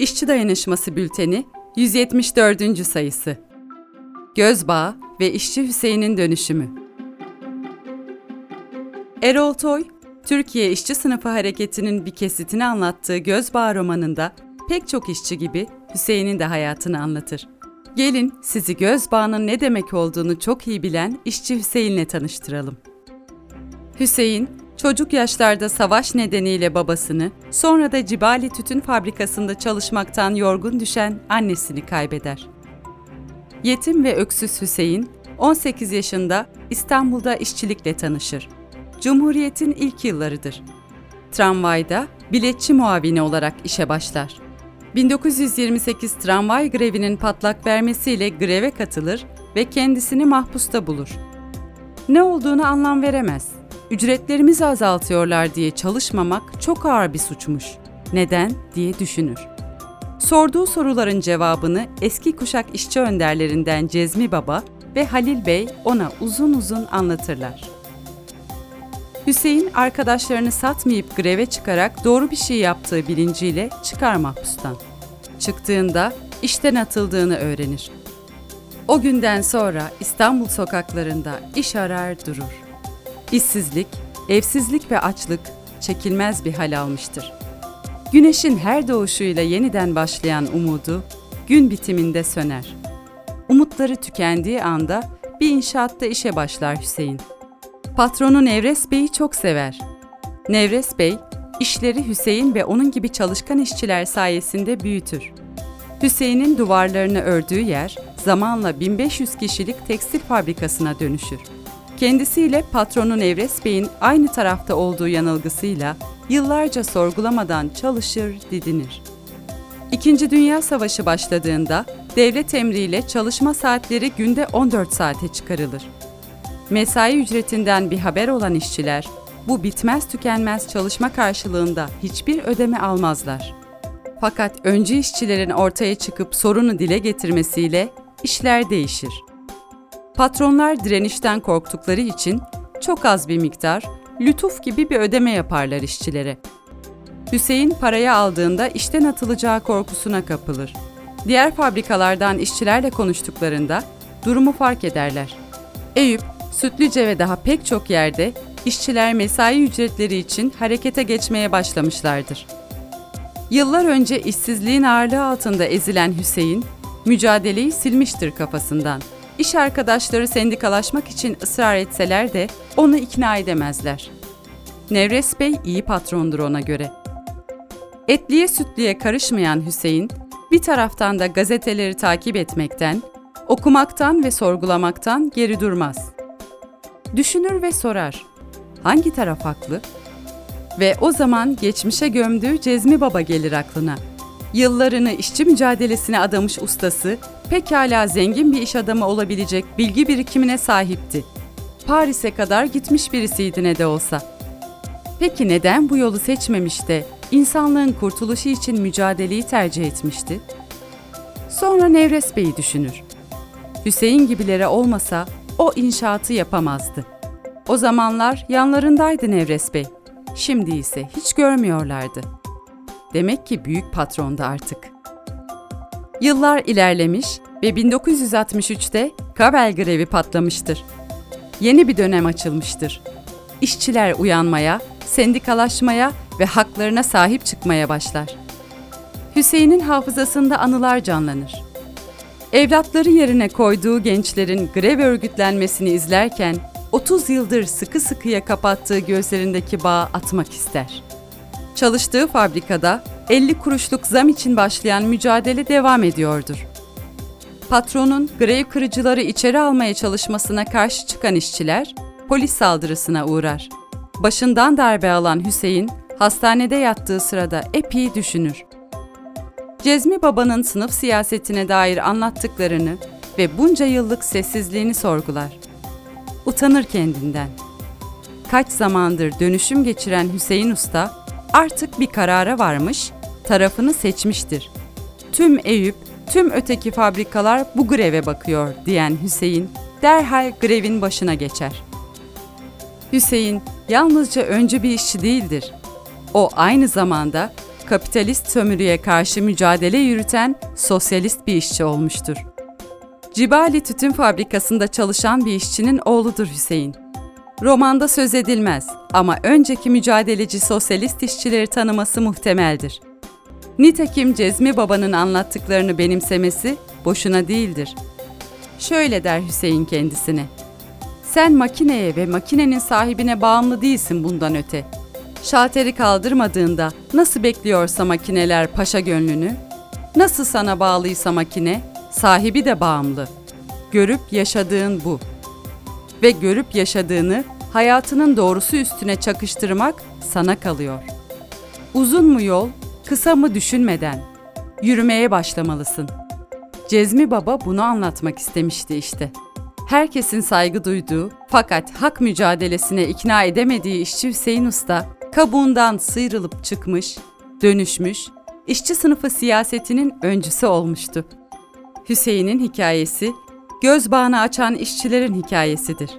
İşçi Dayanışması Bülteni 174. sayısı. Gözbağ ve İşçi Hüseyin'in dönüşümü. Erol Toy, Türkiye İşçi Sınıfı Hareketi'nin bir kesitini anlattığı Gözbağ romanında pek çok işçi gibi Hüseyin'in de hayatını anlatır. Gelin sizi Gözbağ'ın ne demek olduğunu çok iyi bilen işçi Hüseyin'le tanıştıralım. Hüseyin, çocuk yaşlarda savaş nedeniyle babasını, sonra da Cibali Tütün Fabrikası'nda çalışmaktan yorgun düşen annesini kaybeder. Yetim ve öksüz Hüseyin, 18 yaşında İstanbul'da işçilikle tanışır. Cumhuriyet'in ilk yıllarıdır. Tramvayda biletçi muavini olarak işe başlar. 1928 tramvay grevinin patlak vermesiyle greve katılır ve kendisini mahpusta bulur. Ne olduğunu anlam veremez. Ücretlerimizi azaltıyorlar diye çalışmamak çok ağır bir suçmuş. Neden diye düşünür. Sorduğu soruların cevabını eski kuşak işçi önderlerinden Cezmi Baba ve Halil Bey ona uzun uzun anlatırlar. Hüseyin arkadaşlarını satmayıp greve çıkarak doğru bir şey yaptığı bilinciyle çıkar mahpustan. Çıktığında işten atıldığını öğrenir. O günden sonra İstanbul sokaklarında iş arar durur. İşsizlik, evsizlik ve açlık çekilmez bir hal almıştır. Güneşin her doğuşuyla yeniden başlayan umudu gün bitiminde söner. Umutları tükendiği anda bir inşaatta işe başlar Hüseyin. Patronu Nevres Bey'i çok sever. Nevres Bey, işleri Hüseyin ve onun gibi çalışkan işçiler sayesinde büyütür. Hüseyin'in duvarlarını ördüğü yer zamanla 1500 kişilik tekstil fabrikasına dönüşür. Kendisiyle patronu Nevres Bey'in aynı tarafta olduğu yanılgısıyla yıllarca sorgulamadan çalışır, didinir. İkinci Dünya Savaşı başladığında devlet emriyle çalışma saatleri günde 14 saate çıkarılır. Mesai ücretinden bir haber olan işçiler bu bitmez tükenmez çalışma karşılığında hiçbir ödeme almazlar. Fakat öncü işçilerin ortaya çıkıp sorunu dile getirmesiyle işler değişir. Patronlar direnişten korktukları için çok az bir miktar, lütuf gibi bir ödeme yaparlar işçilere. Hüseyin parayı aldığında işten atılacağı korkusuna kapılır. Diğer fabrikalardan işçilerle konuştuklarında durumu fark ederler. Eyüp, Sütlüce ve daha pek çok yerde işçiler mesai ücretleri için harekete geçmeye başlamışlardır. Yıllar önce işsizliğin ağırlığı altında ezilen Hüseyin, mücadeleyi silmiştir kafasından. İş arkadaşları sendikalaşmak için ısrar etseler de onu ikna edemezler. Nevres Bey iyi patrondur ona göre. Etliye sütlüye karışmayan Hüseyin, bir taraftan da gazeteleri takip etmekten, okumaktan ve sorgulamaktan geri durmaz. Düşünür ve sorar. Hangi taraf haklı? Ve o zaman geçmişe gömdüğü Cezmi Baba gelir aklına. Yıllarını işçi mücadelesine adamış ustası, pekala zengin bir iş adamı olabilecek bilgi birikimine sahipti. Paris'e kadar gitmiş birisiydi ne de olsa. Peki neden bu yolu seçmemiş de insanlığın kurtuluşu için mücadeleyi tercih etmişti? Sonra Nevres Bey'i düşünür. Hüseyin gibilere olmasa o inşaatı yapamazdı. O zamanlar yanlarındaydı Nevres Bey. Şimdi ise hiç görmüyorlardı. Demek ki büyük patrondu artık. Yıllar ilerlemiş ve 1963'te Kabel grevi patlamıştır. Yeni bir dönem açılmıştır. İşçiler uyanmaya, sendikalaşmaya ve haklarına sahip çıkmaya başlar. Hüseyin'in hafızasında anılar canlanır. Evlatları yerine koyduğu gençlerin grev örgütlenmesini izlerken 30 yıldır sıkı sıkıya kapattığı gözlerindeki bağı atmak ister. Çalıştığı fabrikada 50 kuruşluk zam için başlayan mücadele devam ediyordur. Patronun grev kırıcıları içeri almaya çalışmasına karşı çıkan işçiler polis saldırısına uğrar. Başından darbe alan Hüseyin hastanede yattığı sırada epey düşünür. Cezmi Baba'nın sınıf siyasetine dair anlattıklarını ve bunca yıllık sessizliğini sorgular. Utanır kendinden. Kaç zamandır dönüşüm geçiren Hüseyin Usta artık bir karara varmış, tarafını seçmiştir. Tüm Eyüp, tüm öteki fabrikalar bu greve bakıyor diyen Hüseyin derhal grevin başına geçer. Hüseyin yalnızca öncü bir işçi değildir. O aynı zamanda kapitalist sömürüye karşı mücadele yürüten sosyalist bir işçi olmuştur. Cibali Tütün Fabrikası'nda çalışan bir işçinin oğludur Hüseyin. Romanda söz edilmez ama önceki mücadeleci sosyalist işçileri tanıması muhtemeldir. Nitekim Cezmi Baba'nın anlattıklarını benimsemesi boşuna değildir. Şöyle der Hüseyin kendisine. Sen makineye ve makinenin sahibine bağımlı değilsin bundan öte. Şalteri kaldırmadığında nasıl bekliyorsa makineler paşa gönlünü, nasıl sana bağlıysa makine, sahibi de bağımlı. Görüp yaşadığın bu. Ve görüp yaşadığını hayatının doğrusu üstüne çakıştırmak sana kalıyor. Uzun mu yol, kısa mı düşünmeden yürümeye başlamalısın. Cezmi Baba bunu anlatmak istemişti işte. Herkesin saygı duyduğu fakat hak mücadelesine ikna edemediği işçi Hüseyin Usta kabuğundan sıyrılıp çıkmış, dönüşmüş, işçi sınıfı siyasetinin öncüsü olmuştu. Hüseyin'in hikayesi göz bağını açan işçilerin hikayesidir.